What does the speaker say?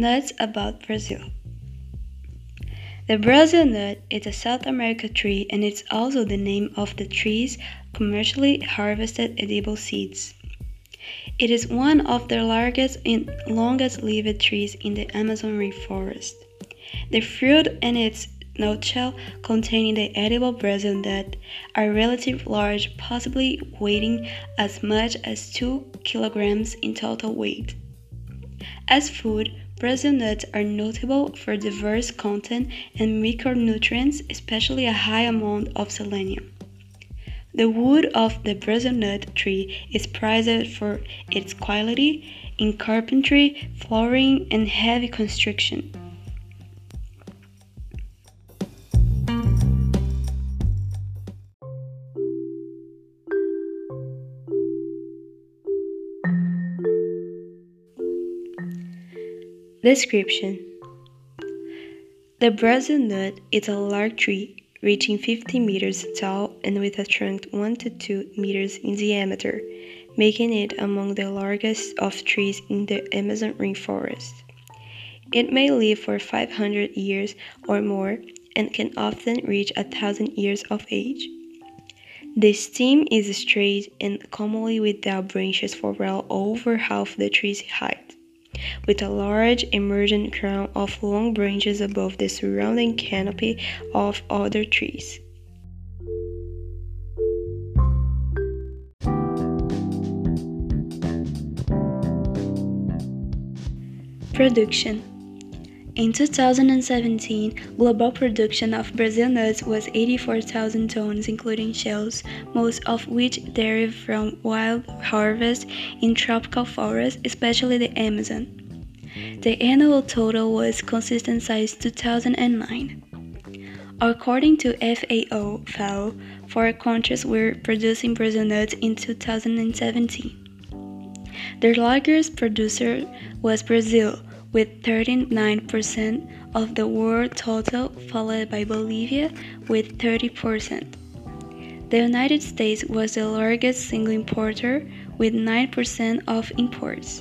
Nuts about Brazil. The Brazil nut is a South American tree and it's also the name of the tree's commercially harvested edible seeds. It is one of the largest and longest lived trees in the Amazon rainforest. The fruit and its nutshell containing the edible Brazil nut are relatively large, possibly weighing as much as 2 kilograms in total weight. As food, Brazil nuts are notable for diverse content and micronutrients, especially a high amount of selenium. The wood of the Brazil nut tree is prized for its quality in carpentry, flooring, and heavy construction. Description The Brazil nut is a large tree reaching 50 meters tall and with a trunk 1 to 2 meters in diameter, making it among the largest of trees in the Amazon rainforest. It may live for 500 years or more and can often reach a thousand years of age. The stem is straight and commonly without branches for well over half the tree's height with a large emergent crown of long branches above the surrounding canopy of other trees. Production in 2017, global production of Brazil nuts was 84,000 tons, including shells, most of which derive from wild harvest in tropical forests, especially the Amazon. The annual total was consistent since 2009. According to FAO, FAO, four countries were producing Brazil nuts in 2017. The largest producer was Brazil with 39% of the world total, followed by Bolivia with 30%. The United States was the largest single importer with 9% of imports.